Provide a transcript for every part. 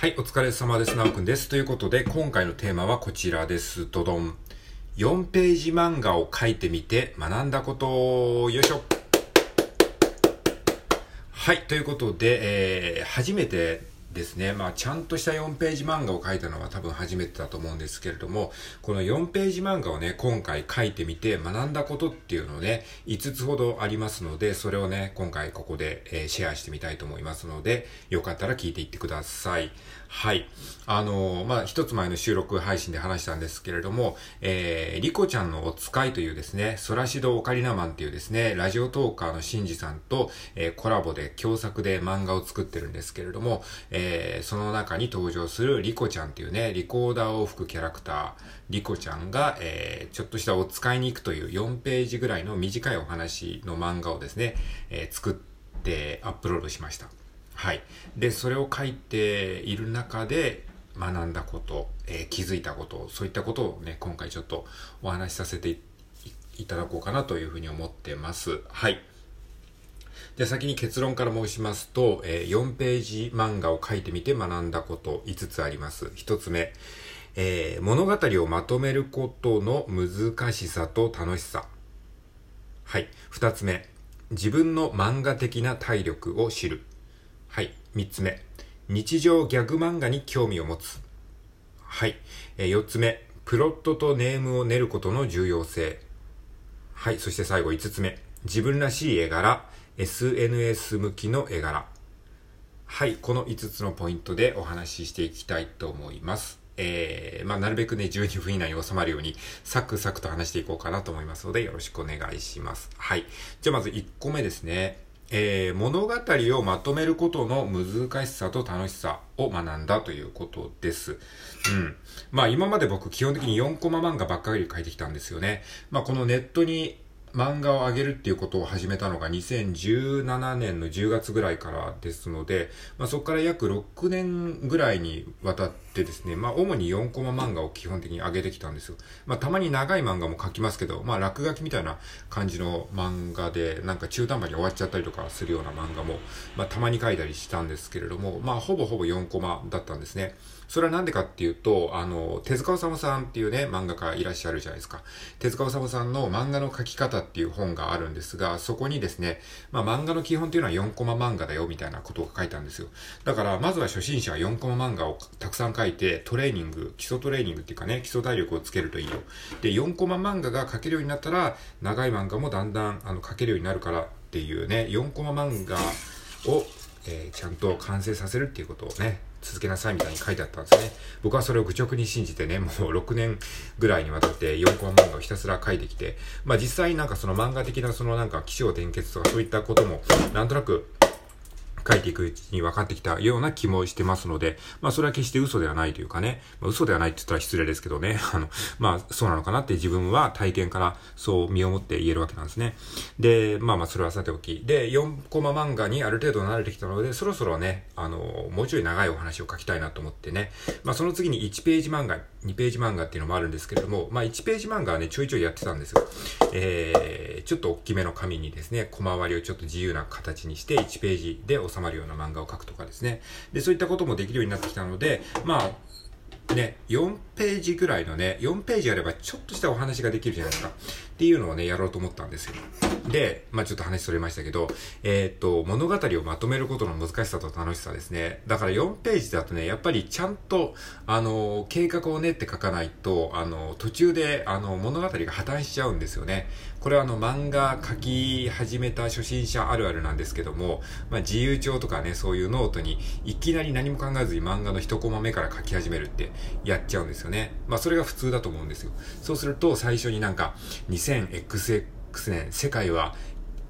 はい、お疲れ様です。なおくんです。ということで、今回のテーマはこちらです。どどん。4ページ漫画を書いてみて学んだこと、よいしょ。はい、ということで、えー、初めてですね、まあ、ちゃんとした4ページ漫画を書いたのは多分初めてだと思うんですけれども、この4ページ漫画をね、今回書いてみて学んだことっていうのをね、5つほどありますので、それをね、今回ここで、えーシェアしてみたいと思いますので、よかったら聞いていってください。はい。あのーまあ、一つ前の収録配信で話したんですけれども、えー、リコちゃんのお使いというですね、ソラシドオカリナマンっていうですね、ラジオトーカーのシンジさんと、えーコラボで共作で漫画を作ってるんですけれども、ええその中に登場するリコちゃんっていうね、リコーダーを吹くキャラクター、リコちゃんが、えーちょっとしたお使いに行くという4ページぐらいの短いお話の漫画をですね、えー作ってアップロードしました。はい。で、それを書いている中で学んだこと、えー気づいたこと、そういったことをね、今回ちょっとお話しさせていただこうかなというふうに思ってます。はい。じゃあ先に結論から申しますと、えー4ページ漫画を書いてみて学んだこと5つあります。1つ目、えー物語をまとめることの難しさと楽しさ。はい。2つ目、自分の漫画的な体力を知る。はい。三つ目。日常ギャグ漫画に興味を持つ。はい。えー四つ目。プロットとネームを練ることの重要性。はい。そして最後五つ目。自分らしい絵柄。SNS 向きの絵柄。はい。この五つのポイントでお話ししていきたいと思います。えー、まあ、なるべくね、12分以内に収まるように、サクサクと話していこうかなと思いますので、よろしくお願いします。はい。じゃあまず1個目ですね。えー、物語をまとめることの難しさと楽しさを学んだということです。うん。まあ今まで僕基本的に4コマ漫画ばっかり書いてきたんですよね。まあこのネットに漫画を上げるっていうことを始めたのが2017年の10月ぐらいからですので、まあそこから約6年ぐらいにわたってですね、まあ主に4コマ漫画を基本的に上げてきたんですよ。まあたまに長い漫画も書きますけど、まあ落書きみたいな感じの漫画で、なんか中途半端に終わっちゃったりとかするような漫画も、まあたまに書いたりしたんですけれども、まあほぼほぼ4コマだったんですね。それはなんでかっていうと、あの、手塚治虫さんっていうね、漫画家いらっしゃるじゃないですか。手塚治虫さんの漫画の描き方っていう本があるんですが、そこにですね、まあ漫画の基本っていうのは4コマ漫画だよみたいなことが書いたんですよ。だから、まずは初心者は4コマ漫画をたくさん書いて、トレーニング、基礎トレーニングっていうかね、基礎体力をつけるといいよ。で、4コマ漫画が描けるようになったら、長い漫画もだんだんあの描けるようになるからっていうね、4コマ漫画を、えーちゃんと完成させるっていうことをね、続けなさいみたいに書いてあったんですね。僕はそれを愚直に信じてね、もう6年ぐらいにわたって4コマ漫画をひたすら書いてきて、まあ実際なんかその漫画的なそのなんか気象転結とかそういったこともなんとなく書いていくうちに分かってきたような気もしてますので、まあそれは決して嘘ではないというかね、まあ、嘘ではないって言ったら失礼ですけどね、あの、まあそうなのかなって自分は体験からそう身をもって言えるわけなんですね。で、まあまあそれはさておき。で、4コマ漫画にある程度慣れてきたので、そろそろね、あの、もうちょい長いお話を書きたいなと思ってね、まあその次に1ページ漫画、2ページ漫画っていうのもあるんですけれども、まあ1ページ漫画はね、ちょいちょいやってたんですよ。えー、ちょっと大きめの紙にですね、小回りをちょっと自由な形にして1ページで収まるような漫画を描くとかですね。で、そういったこともできるようになってきたので、まあ、ね、4ページぐらいのね、4ページあればちょっとしたお話ができるじゃないですか。っていうのをね、やろうと思ったんですよ。で、まあちょっと話それましたけど、えーっと、物語をまとめることの難しさと楽しさですね。だから4ページだとね、やっぱりちゃんと、あの、計画を練って書かないと、あの、途中で、あの、物語が破綻しちゃうんですよね。これはあの、漫画書き始めた初心者あるあるなんですけども、まあ自由帳とかね、そういうノートに、いきなり何も考えずに漫画の一コマ目から書き始めるってやっちゃうんですよね。ねまあそれが普通だと思うんですよ。そうすると最初になんか 2000XX 年世界は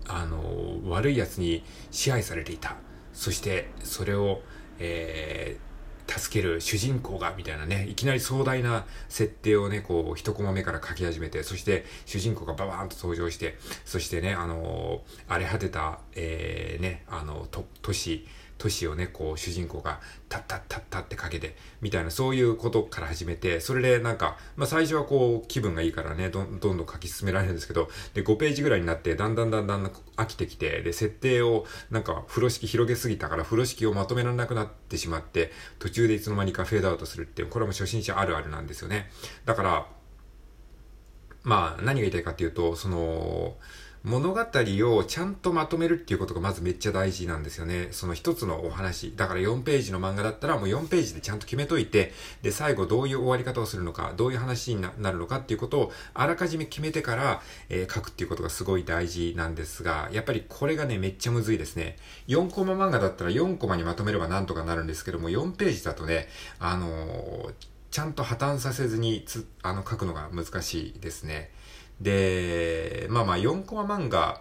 あの悪い奴に支配されていた。そしてそれを、えー助ける主人公が、みたいなね、いきなり壮大な設定をね、こう、一コマ目から書き始めて、そして主人公がババーンと登場して、そしてね、あの荒れ果てた、えー、ね、あの、都市、都市をね、こう、主人公が、タッタッタッタってかけて、みたいな、そういうことから始めて、それでなんか、まあ最初はこう、気分がいいからね、どんどんどん書き進められるんですけど、で、5ページぐらいになって、だんだんだんだん飽きてきて、で、設定を、なんか、風呂敷広げすぎたから、風呂敷をまとめられなくなってしまって、途中でいつの間にかフェードアウトするっていう、これも初心者あるあるなんですよね。だから、まあ、何が言いたいかっていうと、その、物語をちゃんとまとめるっていうことがまずめっちゃ大事なんですよね。その一つのお話。だから4ページの漫画だったらもう4ページでちゃんと決めといて、で、最後どういう終わり方をするのか、どういう話になるのかっていうことをあらかじめ決めてから、えー、書くっていうことがすごい大事なんですが、やっぱりこれがね、めっちゃむずいですね。4コマ漫画だったら4コマにまとめればなんとかなるんですけども、4ページだとね、あのー、ちゃんと破綻させずにつ、あの、書くのが難しいですね。で、まあまあ4コマ漫画、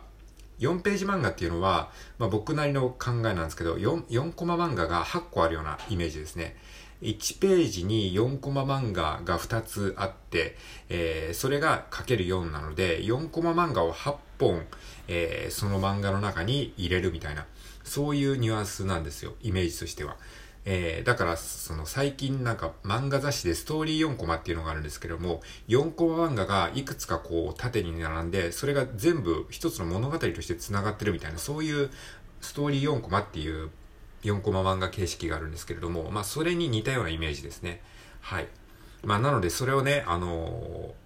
4ページ漫画っていうのは、まあ僕なりの考えなんですけど、4, 4コマ漫画が8個あるようなイメージですね。1ページに4コマ漫画が2つあって、えー、それがかける4なので、4コマ漫画を8本、えー、その漫画の中に入れるみたいな、そういうニュアンスなんですよ、イメージとしては。えー、だから、その最近なんか漫画雑誌でストーリー4コマっていうのがあるんですけども、4コマ漫画がいくつかこう縦に並んで、それが全部一つの物語として繋がってるみたいな、そういうストーリー4コマっていう4コマ漫画形式があるんですけれども、まあそれに似たようなイメージですね。はい。まあなのでそれをね、あのー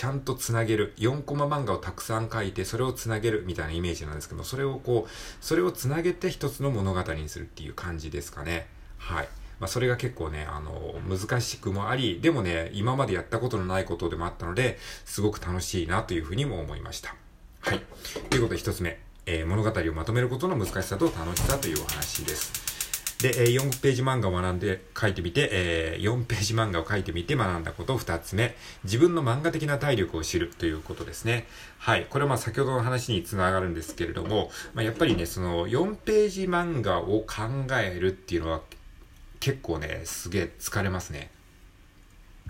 ちゃんとつなげる。4コマ漫画をたくさん書いて、それをつなげるみたいなイメージなんですけど、それをこう、それをつなげて一つの物語にするっていう感じですかね。はい。まあ、それが結構ね、あの、難しくもあり、でもね、今までやったことのないことでもあったので、すごく楽しいなというふうにも思いました。はい。ということで一つ目、えー、物語をまとめることの難しさと楽しさというお話です。で、4ページ漫画を学んで書いてみて、え、4ページ漫画を書いてみて学んだこと2つ目、自分の漫画的な体力を知るということですね。はい。これはまあ先ほどの話につながるんですけれども、まあ、やっぱりね、その4ページ漫画を考えるっていうのは結構ね、すげえ疲れますね。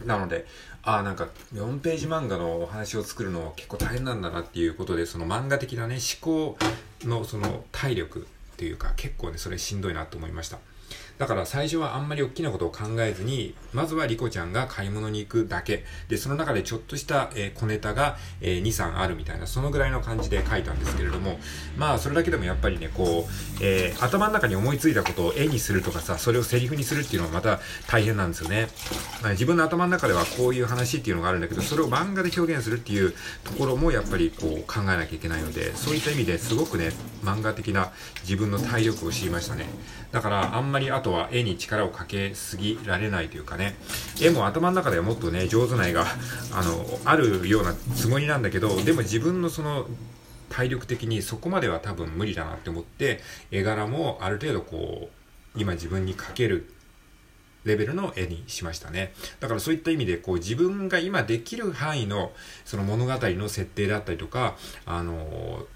なので、ああ、なんか4ページ漫画のお話を作るの結構大変なんだなっていうことで、その漫画的なね、思考のその体力いうか結構ねそれしんどいなと思いました。だから最初はあんまり大きなことを考えずに、まずはリコちゃんが買い物に行くだけ。で、その中でちょっとした、え、小ネタが、え、2、3あるみたいな、そのぐらいの感じで書いたんですけれども、まあ、それだけでもやっぱりね、こう、えー、頭の中に思いついたことを絵にするとかさ、それをセリフにするっていうのはまた大変なんですよね。まあ、自分の頭の中ではこういう話っていうのがあるんだけど、それを漫画で表現するっていうところもやっぱりこう考えなきゃいけないので、そういった意味ですごくね、漫画的な自分の体力を知りましたね。だから、あんまりあとは絵に力をかけすぎられないというかね、絵も頭の中ではもっとね、上手な絵が、あの、あるようなつもりなんだけど、でも自分のその、体力的にそこまでは多分無理だなって思って、絵柄もある程度こう、今自分に描けるレベルの絵にしましたね。だからそういった意味で、こう自分が今できる範囲のその物語の設定だったりとか、あの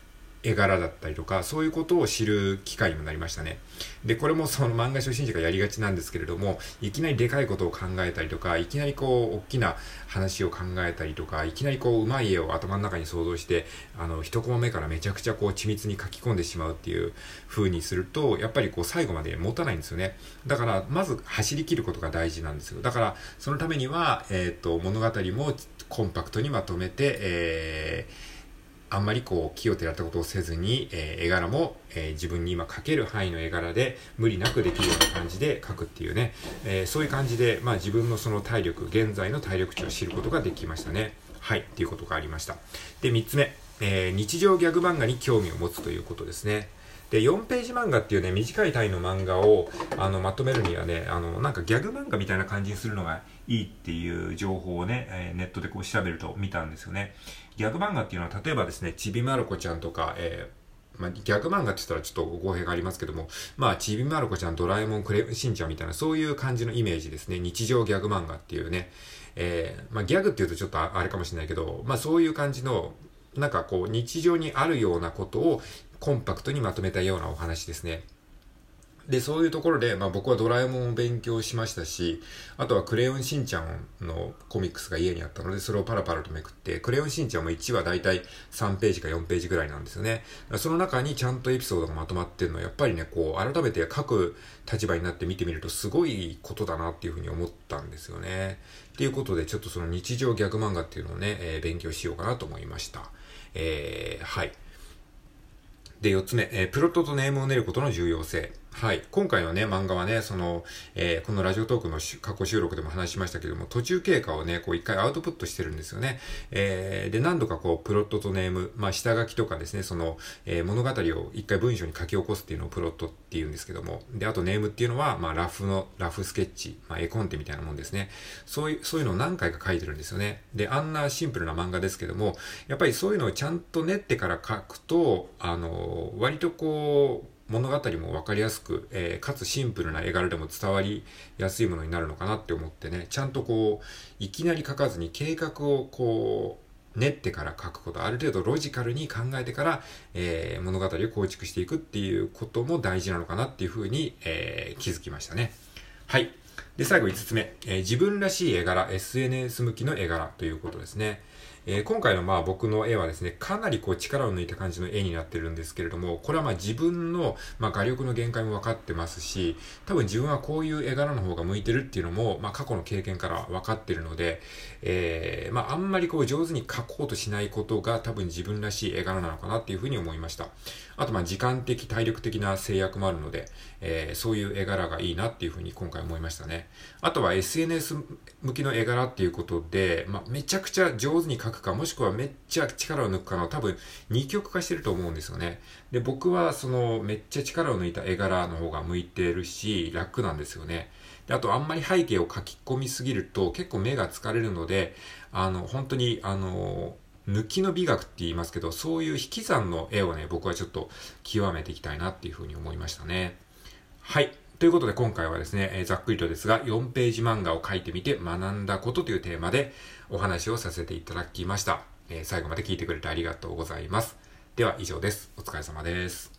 絵柄だったりとか、そういうことを知る機会にもなりましたね。で、これもその漫画初心者がやりがちなんですけれども、いきなりでかいことを考えたりとか、いきなりこう、大きな話を考えたりとか、いきなりこう、うまい絵を頭の中に想像して、あの、一コマ目からめちゃくちゃこう、緻密に書き込んでしまうっていう風にすると、やっぱりこう、最後まで持たないんですよね。だから、まず走り切ることが大事なんですよ。だから、そのためには、えっ、と、物語もコンパクトにまとめて、えーあんまりこう気をてらったことをせずに、えー、絵柄も、えー、自分に今描ける範囲の絵柄で無理なくできるような感じで描くっていうね、えー、そういう感じで、まあ自分のその体力、現在の体力値を知ることができましたね。はい、っていうことがありました。で、3つ目、え日常ギャグ漫画に興味を持つということですね。で、4ページ漫画っていうね、短い単位の漫画を、あの、まとめるにはね、あの、なんかギャグ漫画みたいな感じにするのがいいっていう情報をね、えー、ネットでこう調べると見たんですよね。ギャグ漫画っていうのは、例えばですね、ちびまる子ちゃんとか、えーまあ、ギャグ漫画って言ったらちょっと語弊がありますけども、まあ、ちびまる子ちゃん、ドラえもん、クレヨンしんちゃんみたいな、そういう感じのイメージですね。日常ギャグ漫画っていうね。えー、まあ、ギャグって言うとちょっとあれかもしれないけど、まあ、そういう感じの、なんかこう、日常にあるようなことをコンパクトにまとめたようなお話ですね。で、そういうところで、まあ僕はドラえもんを勉強しましたし、あとはクレヨンしんちゃんのコミックスが家にあったので、それをパラパラとめくって、クレヨンしんちゃんも1話だいたい3ページか4ページぐらいなんですよね。その中にちゃんとエピソードがまとまってるのは、やっぱりね、こう、改めて書く立場になって見てみると、すごいことだなっていうふうに思ったんですよね。っていうことで、ちょっとその日常逆漫画っていうのをね、えー、勉強しようかなと思いました。えー、はい。で、4つ目、えー、プロットとネームを練ることの重要性。はい。今回のね、漫画はね、その、えー、このラジオトークの過去収録でも話しましたけども、途中経過をね、こう一回アウトプットしてるんですよね。えー、で、何度かこう、プロットとネーム、まあ、下書きとかですね、その、えー、物語を一回文章に書き起こすっていうのをプロットって言うんですけども、で、あとネームっていうのは、まあ、ラフの、ラフスケッチ、まあ、絵コンテみたいなもんですね。そういう、そういうのを何回か書いてるんですよね。で、あんなシンプルな漫画ですけども、やっぱりそういうのをちゃんと練ってから書くと、あの、割とこう、物語も分かりやすく、えー、かつシンプルな絵柄でも伝わりやすいものになるのかなって思ってね、ちゃんとこう、いきなり書かずに計画をこう、練ってから書くこと、ある程度ロジカルに考えてから、えー、物語を構築していくっていうことも大事なのかなっていうふうに、えー、気づきましたね。はい。で、最後5つ目、えー、自分らしい絵柄、SNS 向きの絵柄ということですね。えー、今回のまあ僕の絵はですね、かなりこう力を抜いた感じの絵になってるんですけれども、これはまあ自分のまあ画力の限界も分かってますし、多分自分はこういう絵柄の方が向いてるっていうのも、まあ過去の経験から分かってるので、えー、まああんまりこう上手に描こうとしないことが多分自分らしい絵柄なのかなっていうふうに思いました。あとまあ時間的、体力的な制約もあるので、えー、そういう絵柄がいいなっていうふうに今回思いましたね。あとは SNS 向きの絵柄っていうことで、まあめちゃくちゃ上手に描くか、もしくはめっちゃ力を抜くかの多分二極化してると思うんですよね。で、僕はそのめっちゃ力を抜いた絵柄の方が向いてるし、楽なんですよね。で、あとあんまり背景を書き込みすぎると結構目が疲れるので、あの、本当に、あの、抜きの美学って言いますけど、そういう引き算の絵をね、僕はちょっと極めていきたいなっていうふうに思いましたね。はい。ということで今回はですね、え、ざっくりとですが4ページ漫画を描いてみて学んだことというテーマでお話をさせていただきました。え、最後まで聞いてくれてありがとうございます。では以上です。お疲れ様です。